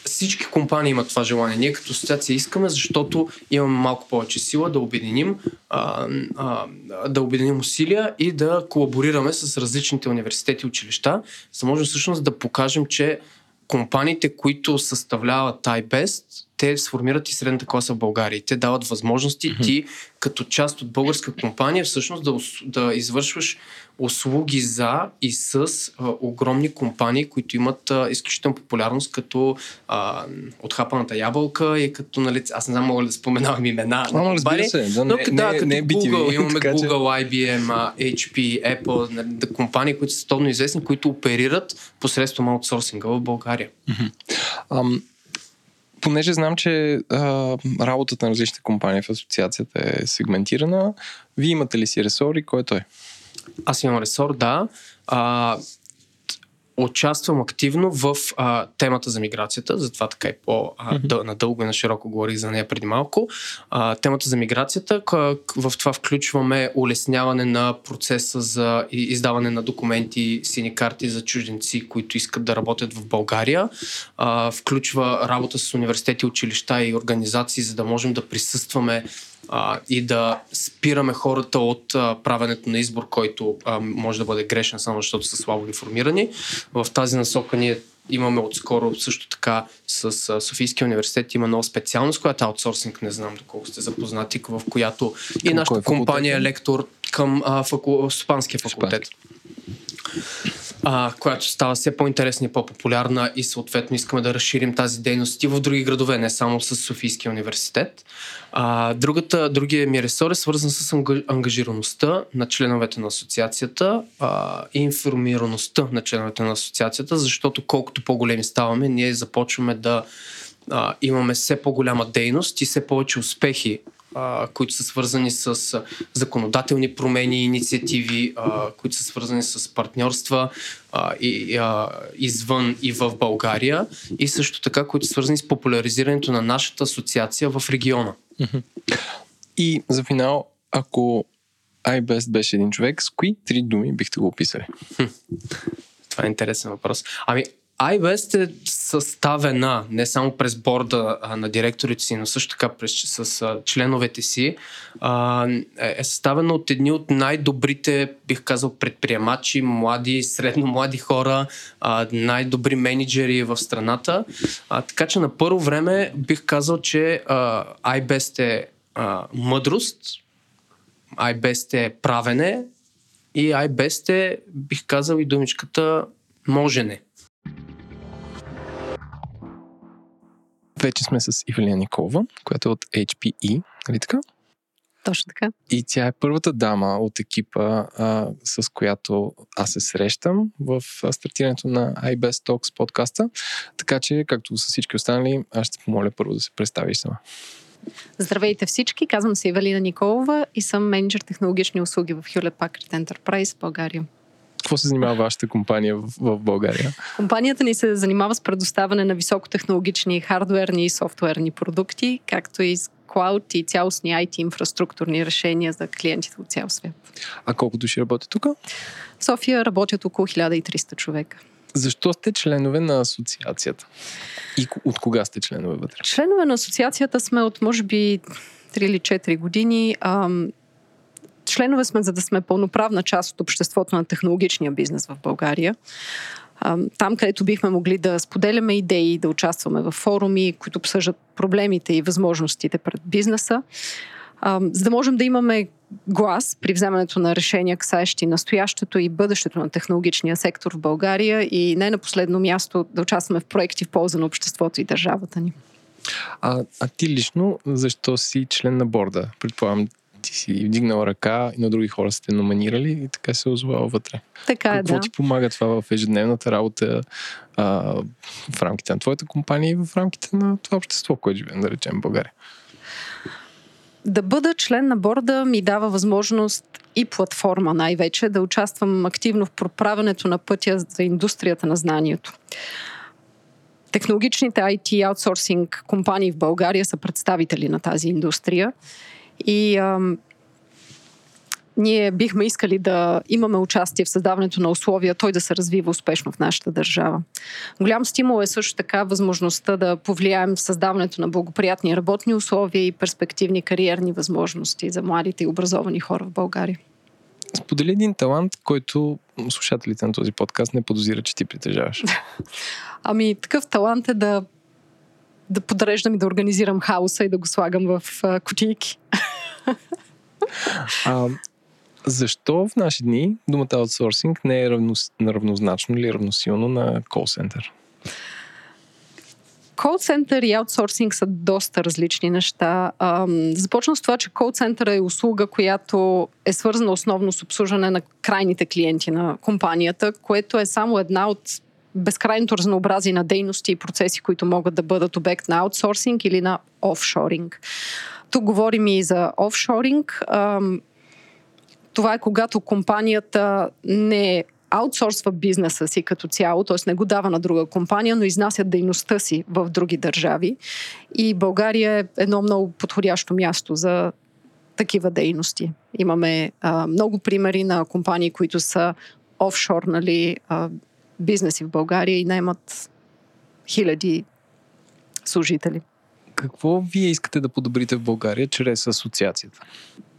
Speaker 6: Всички компании имат това желание. Ние като асоциация искаме, защото имаме малко повече сила да обединим, а, а, да обединим усилия и да колаборираме с различните университети и училища, за да всъщност да покажем, че компаниите, които съставляват iBest, те сформират и средната класа в България. Те дават възможности mm-hmm. ти, като част от българска компания, всъщност да, да извършваш услуги за и с а, огромни компании, които имат а, изключително популярност, като а, отхапаната ябълка и като, нали, аз не знам мога ли да споменавам имена.
Speaker 1: Ама разбира се, да,
Speaker 6: но,
Speaker 1: не,
Speaker 6: да,
Speaker 1: не,
Speaker 6: като
Speaker 1: не е BTV,
Speaker 6: Google, (laughs) имаме Google, IBM, HP, Apple, нали, да, компании, които са столно известни, които оперират посредством аутсорсинга в България.
Speaker 1: Mm-hmm. Um, понеже знам, че а, работата на различните компании в асоциацията е сегментирана, вие имате ли си ресор и кой е той?
Speaker 6: Аз имам ресор, да. А, участвам активно в а, темата за миграцията, затова така и по-надълго и на широко говорих за нея преди малко. А, темата за миграцията, в това включваме улесняване на процеса за издаване на документи, сини карти за чужденци, които искат да работят в България. А, включва работа с университети, училища и организации, за да можем да присъстваме а, и да спираме хората от а, правенето на избор, който а, може да бъде грешен само защото са слабо информирани. В тази насока ние имаме отскоро също така с а, Софийския университет има нова специалност, която е аутсорсинг, не знам доколко сте запознати, в която и нашата компания е лектор към а, факу... Стопанския факултет. Спански а, която става все по-интересна и по-популярна и съответно искаме да разширим тази дейност и в други градове, не само с Софийския университет. А, другата, другия ми ресор е свързан с ангажираността на членовете на асоциацията и информираността на членовете на асоциацията, защото колкото по-големи ставаме, ние започваме да а, имаме все по-голяма дейност и все повече успехи а, които са свързани с законодателни промени, инициативи, а, които са свързани с партньорства а, и, а, извън и в България и също така, които са свързани с популяризирането на нашата асоциация в региона.
Speaker 1: И за финал, ако iBest беше един човек, с кои три думи бихте го описали?
Speaker 6: Това е интересен въпрос. Ами, iBest е съставена не само през борда а, на директорите си, но също така през, с а, членовете си. А, е, е съставена от едни от най-добрите, бих казал, предприемачи, млади, средно млади хора, а, най-добри менеджери в страната. А, така че на първо време бих казал, че а, iBest е а, мъдрост, iBest е правене и iBest е, бих казал и думичката можене.
Speaker 1: Вече сме с Ивелина Николова, която е от HPE, нали така?
Speaker 7: Точно така.
Speaker 1: И тя е първата дама от екипа, а, с която аз се срещам в стартирането на iBest Talks подкаста. Така че, както с всички останали, аз ще помоля първо да се представиш сама.
Speaker 7: Здравейте всички, казвам се Ивелина Николова и съм менеджер технологични услуги в Hewlett Packard Enterprise България
Speaker 1: какво се занимава вашата компания в, в България?
Speaker 7: Компанията ни се занимава с предоставяне на високотехнологични хардуерни и софтуерни продукти, както и с клауд и цялостни IT инфраструктурни решения за клиентите от цял свят.
Speaker 1: А колко души работят тук?
Speaker 7: В София работят около 1300 човека.
Speaker 1: Защо сте членове на асоциацията? И от кога сте членове вътре?
Speaker 7: Членове на асоциацията сме от може би 3 или 4 години. Ам, членове сме, за да сме пълноправна част от обществото на технологичния бизнес в България. Там, където бихме могли да споделяме идеи, да участваме в форуми, които обсъждат проблемите и възможностите пред бизнеса, за да можем да имаме глас при вземането на решения, касаещи настоящето и бъдещето на технологичния сектор в България и не на последно място да участваме в проекти в полза на обществото и държавата ни.
Speaker 1: А, а ти лично защо си член на борда? Предполагам, ти си вдигнала ръка и на други хора сте номинирали и така се озовава вътре.
Speaker 7: Така е,
Speaker 1: Какво
Speaker 7: да.
Speaker 1: ти помага това в ежедневната работа а, в рамките на твоята компания и в рамките на това общество, което живеем, да речем, в България?
Speaker 7: Да бъда член на борда ми дава възможност и платформа най-вече да участвам активно в проправянето на пътя за индустрията на знанието. Технологичните IT аутсорсинг компании в България са представители на тази индустрия и ам, ние бихме искали да имаме участие в създаването на условия той да се развива успешно в нашата държава. Голям стимул е също така възможността да повлияем в създаването на благоприятни работни условия и перспективни кариерни възможности за младите и образовани хора в България.
Speaker 1: Сподели един талант, който слушателите на този подкаст не подозират, че ти притежаваш. (laughs)
Speaker 7: Ами, такъв талант е да, да подреждам и да организирам хаоса и да го слагам в а, кутийки.
Speaker 1: А, защо в наши дни думата аутсорсинг не е равно, равнозначно или равносилно на кол-център?
Speaker 7: Кол-център и аутсорсинг са доста различни неща. Започна с това, че кол-център е услуга, която е свързана основно с обслужване на крайните клиенти на компанията, което е само една от безкрайното разнообразие на дейности и процеси, които могат да бъдат обект на аутсорсинг или на офшоринг. Тук говорим и за офшоринг. Това е когато компанията не аутсорсва бизнеса си като цяло, т.е. не го дава на друга компания, но изнасят дейността си в други държави. И България е едно много подходящо място за такива дейности. Имаме а, много примери на компании, които са офшорнали а, бизнеси в България и наймат хиляди служители.
Speaker 1: Какво вие искате да подобрите в България чрез асоциацията?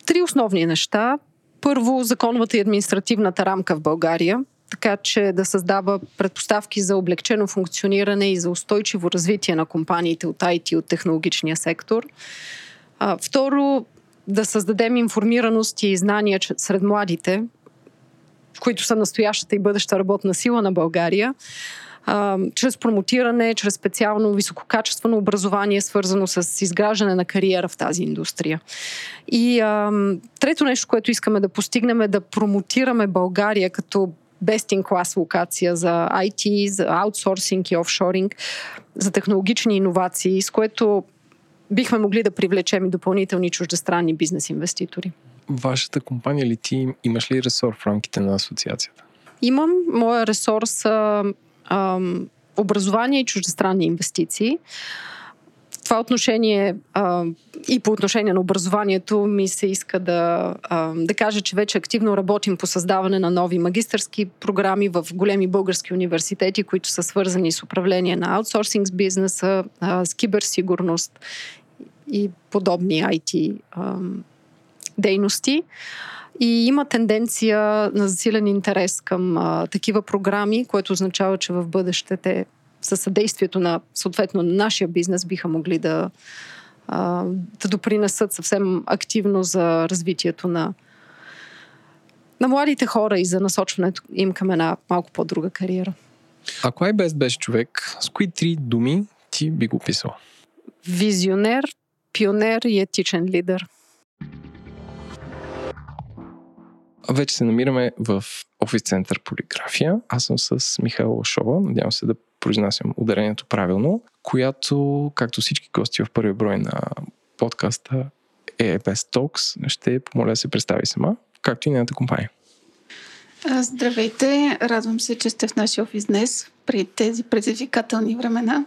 Speaker 7: Три основни неща. Първо, законовата и административната рамка в България, така че да създава предпоставки за облегчено функциониране и за устойчиво развитие на компаниите от IT от технологичния сектор. А, второ, да създадем информираност и знания сред младите, които са настоящата и бъдеща работна сила на България, чрез промотиране, чрез специално висококачествено образование, свързано с изграждане на кариера в тази индустрия. И а, трето нещо, което искаме да постигнем е да промотираме България като best in class локация за IT, за аутсорсинг и офшоринг, за технологични иновации, с което бихме могли да привлечем и допълнителни чуждестранни бизнес инвеститори.
Speaker 1: Вашата компания ли ти имаш ли ресор в рамките на асоциацията?
Speaker 7: Имам моя ресор са ам, образование и чуждестранни инвестиции. В това отношение а, и по отношение на образованието ми се иска да, а, да кажа, че вече активно работим по създаване на нови магистърски програми в големи български университети, които са свързани с управление на аутсорсинг с бизнеса, а, с киберсигурност и подобни IT ам, дейности. И има тенденция на засилен интерес към а, такива програми, което означава, че в бъдеще те със съдействието на съответно на нашия бизнес биха могли да, а, да допринесат съвсем активно за развитието на, на младите хора и за насочването им към една малко по-друга кариера.
Speaker 1: Ако iBest беше човек, с кои три думи ти би го писал?
Speaker 7: Визионер, пионер и етичен лидер.
Speaker 1: Вече се намираме в офис център Полиграфия. Аз съм с Михаил Лашова, надявам се да произнасям ударението правилно, която, както всички гости в първи брой на подкаста без Talks, ще помоля да се представи сама, както и нейната компания.
Speaker 8: Здравейте, радвам се, че сте в нашия офис днес при тези предизвикателни времена.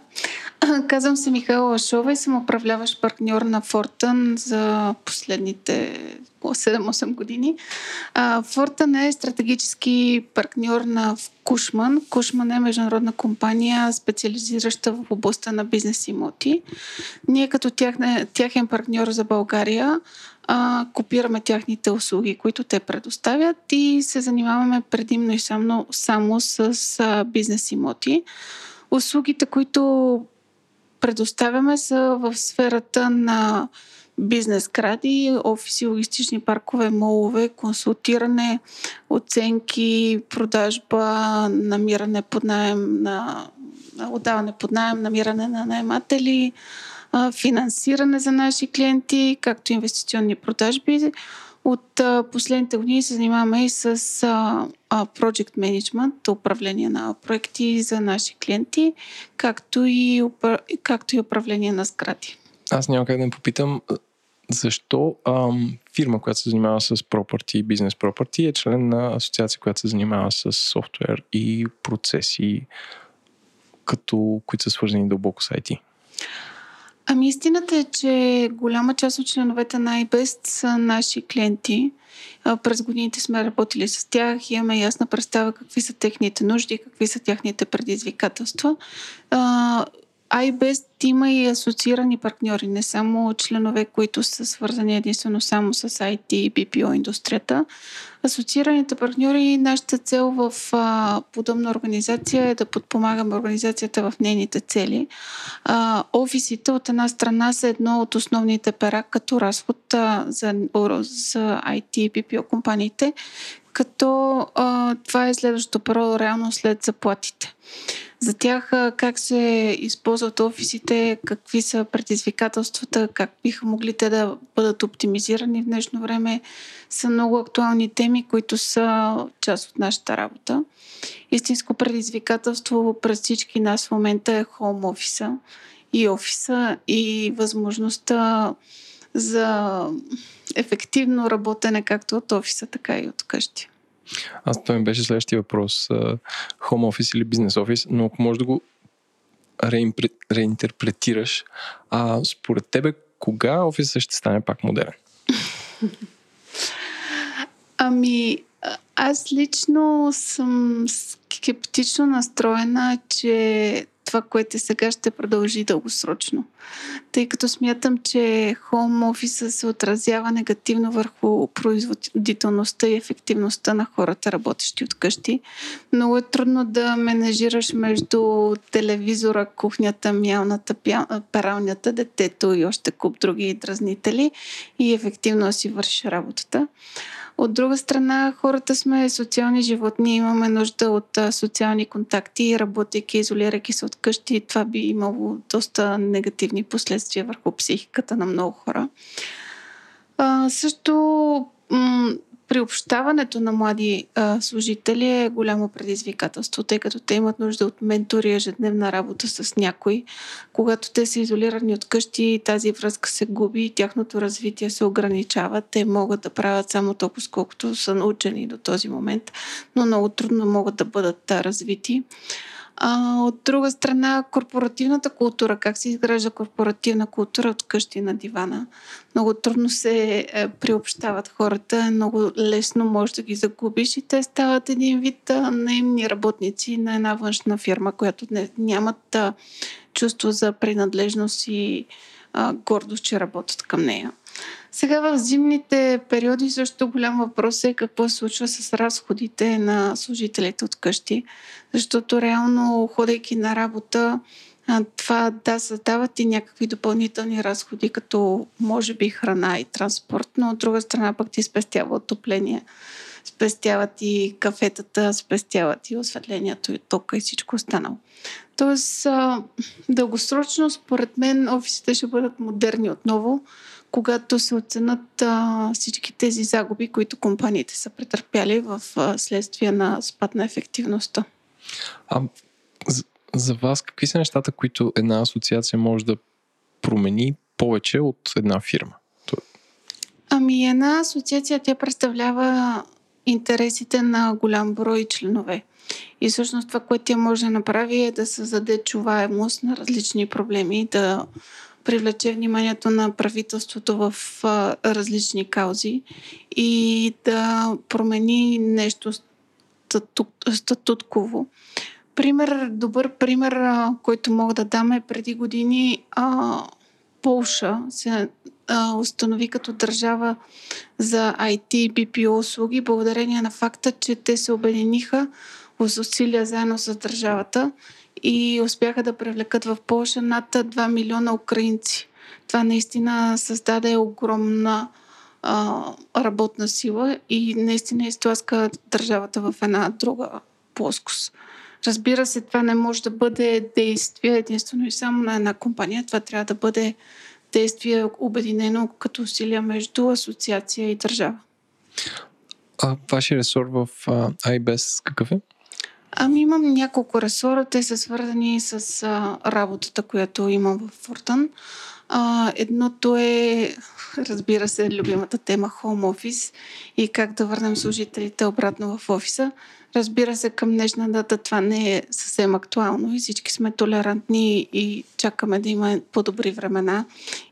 Speaker 8: (clears throat) Казвам се Михайла Лашова и съм управляващ партньор на Фортън за последните 7-8 години. Фортън е стратегически партньор на Кушман. Кушман е международна компания, специализираща в областта на бизнес имоти. Ние като тяхен партньор за България а, копираме тяхните услуги, които те предоставят и се занимаваме предимно и само, само с бизнес имоти. Услугите, които предоставяме са в сферата на бизнес кради, офиси, логистични паркове, молове, консултиране, оценки, продажба, намиране под найем на отдаване под найем, намиране на наематели, а, финансиране за наши клиенти, както инвестиционни продажби. От последните години се занимаваме и с Project Management, управление на проекти за наши клиенти, както и, както и управление на сгради.
Speaker 1: Аз няма как да не попитам защо ам, фирма, която се занимава с property, бизнес property, е член на асоциация, която се занимава с софтуер и процеси, като, които са свързани дълбоко с IT?
Speaker 8: Ами истината е, че голяма част от членовете на iBest са наши клиенти. През годините сме работили с тях и имаме ясна представа какви са техните нужди, какви са тяхните предизвикателства iBest има и асоциирани партньори, не само членове, които са свързани единствено само с IT и BPO индустрията. Асоциираните партньори, нашата цел в а, подобна организация е да подпомагаме организацията в нейните цели. А, офисите от една страна са едно от основните пера като разход а, за, за IT и BPO компаниите, като а, това е следващото първо реално след заплатите. За тях как се използват офисите, какви са предизвикателствата, как биха могли те да бъдат оптимизирани в днешно време, са много актуални теми, които са част от нашата работа. Истинско предизвикателство през всички нас в момента е хоум офиса и офиса и възможността за ефективно работене както от офиса, така и от къщи.
Speaker 1: Аз това ми беше следващия въпрос. Home office или бизнес офис, но ако можеш да го реинтерпретираш, а според тебе кога офисът ще стане пак модерен? (laughs)
Speaker 8: Ами, аз лично съм скептично настроена, че това, което сега, ще продължи дългосрочно. Тъй като смятам, че хоум офиса се отразява негативно върху производителността и ефективността на хората, работещи от къщи. Много е трудно да менежираш между телевизора, кухнята, мялната, пералнята, детето и още куп други дразнители и ефективно си вършиш работата. От друга страна, хората сме социални животни, имаме нужда от социални контакти, работейки, изолирайки се от къщи. Това би имало доста негативни последствия върху психиката на много хора. А, също приобщаването на млади а, служители е голямо предизвикателство, тъй като те имат нужда от ментори, ежедневна работа с някой. Когато те са изолирани от къщи, тази връзка се губи, тяхното развитие се ограничава. Те могат да правят само толкова, колкото са научени до този момент, но много трудно могат да бъдат развити. А, от друга страна, корпоративната култура, как се изгражда корпоративна култура от къщи на дивана. Много трудно се е, приобщават хората, много лесно можеш да ги загубиш и те стават един вид а, наемни работници на една външна фирма, която не, нямат чувство за принадлежност и а, гордост, че работят към нея. Сега в зимните периоди също голям въпрос е какво се случва с разходите на служителите от къщи, защото реално, ходейки на работа, това да създават и някакви допълнителни разходи, като може би храна и транспорт, но от друга страна пък ти спестява отопление, спестяват и кафетата, спестяват и осветлението и тока и всичко останало. Тоест, дългосрочно, според мен, офисите ще бъдат модерни отново, когато се оценят а, всички тези загуби, които компаниите са претърпяли в а, следствие на спад на ефективността.
Speaker 1: А за, за вас какви са нещата, които една асоциация може да промени повече от една фирма?
Speaker 8: Ами една асоциация тя представлява интересите на голям брой членове. И всъщност това, което тя може да направи е да създаде чуваемост на различни проблеми, да привлече вниманието на правителството в а, различни каузи и да промени нещо статут, статутково. Пример, добър пример, а, който мога да дам е преди години а, Полша се а, установи като държава за IT и BPO услуги, благодарение на факта, че те се обединиха в усилия заедно с държавата и успяха да привлекат в Польша над 2 милиона украинци. Това наистина създаде огромна а, работна сила и наистина изтласка държавата в една друга плоскост. Разбира се, това не може да бъде действие единствено и само на една компания. Това трябва да бъде действие обединено като усилия между асоциация и държава.
Speaker 1: А вашия ресор в а, iBest какъв е?
Speaker 8: Ами имам няколко ресора. Те са свързани с а, работата, която имам в Фортън. А, едното е, разбира се, любимата тема Home Office и как да върнем служителите обратно в офиса. Разбира се, към днешна дата това не е съвсем актуално и всички сме толерантни и чакаме да има по-добри времена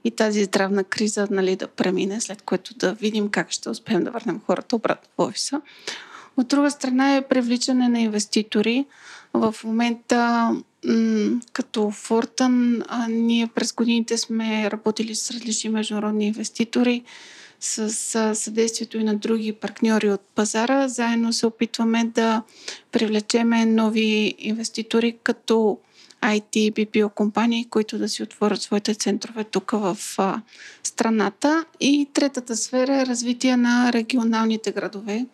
Speaker 8: и тази здравна криза нали, да премине, след което да видим как ще успеем да върнем хората обратно в офиса. От друга страна е привличане на инвеститори. В момента като Фортън, ние през годините сме работили с различни международни инвеститори, с съдействието и на други партньори от пазара. Заедно се опитваме да привлечеме нови инвеститори като IT BPO компании, които да си отворят своите центрове тук в а, страната. И третата сфера е развитие на регионалните градове.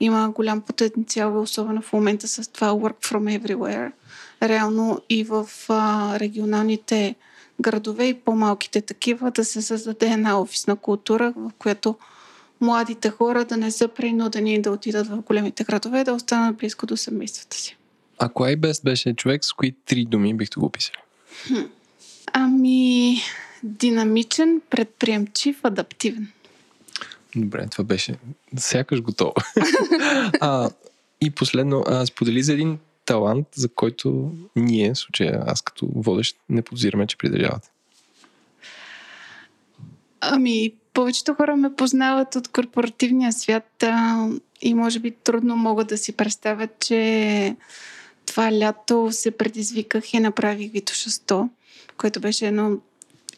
Speaker 8: Има голям потенциал, особено в момента с това Work from Everywhere. Реално и в а, регионалните градове и по-малките такива да се създаде една офисна култура, в която младите хора да не са принудени да отидат в големите градове, да останат близко до семействата си.
Speaker 1: Ако iBest беше човек, с кои три думи бихте го описали?
Speaker 8: Ами, динамичен, предприемчив, адаптивен.
Speaker 1: Добре, това беше сякаш готово. (laughs) а, и последно, а, сподели за един талант, за който ние, в случая аз като водещ, не подозираме, че придържавате.
Speaker 8: Ами, повечето хора ме познават от корпоративния свят а, и може би трудно могат да си представят, че това лято се предизвиках и направих Витоша 100, което беше едно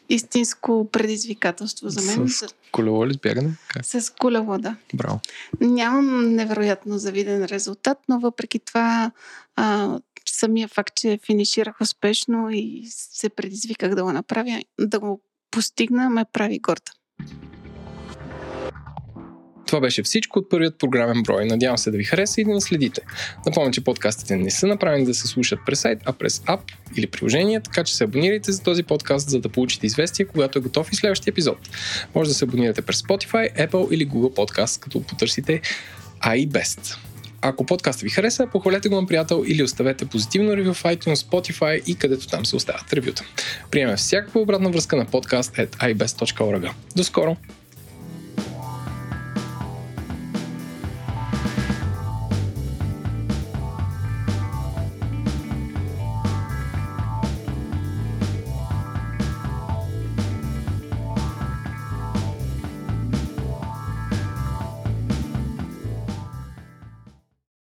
Speaker 8: истинско предизвикателство за мен.
Speaker 1: С колело ли бягане? Как?
Speaker 8: С колело, да.
Speaker 1: Браво.
Speaker 8: Нямам невероятно завиден резултат, но въпреки това а, самия факт, че финиширах успешно и се предизвиках да го направя, да го постигна, ме прави горда.
Speaker 1: Това беше всичко от първият програмен брой. Надявам се да ви хареса и да ни следите. Напомням, че подкастите не са направени да се слушат през сайт, а през ап или приложение, така че се абонирайте за този подкаст, за да получите известие, когато е готов и следващия епизод. Може да се абонирате през Spotify, Apple или Google Podcast, като потърсите iBest. Ако подкастът ви хареса, похвалете го на приятел или оставете позитивно ревю в iTunes, Spotify и където там се оставят ревюта. Приемем всякаква обратна връзка на подкаст at ibest.org. До скоро!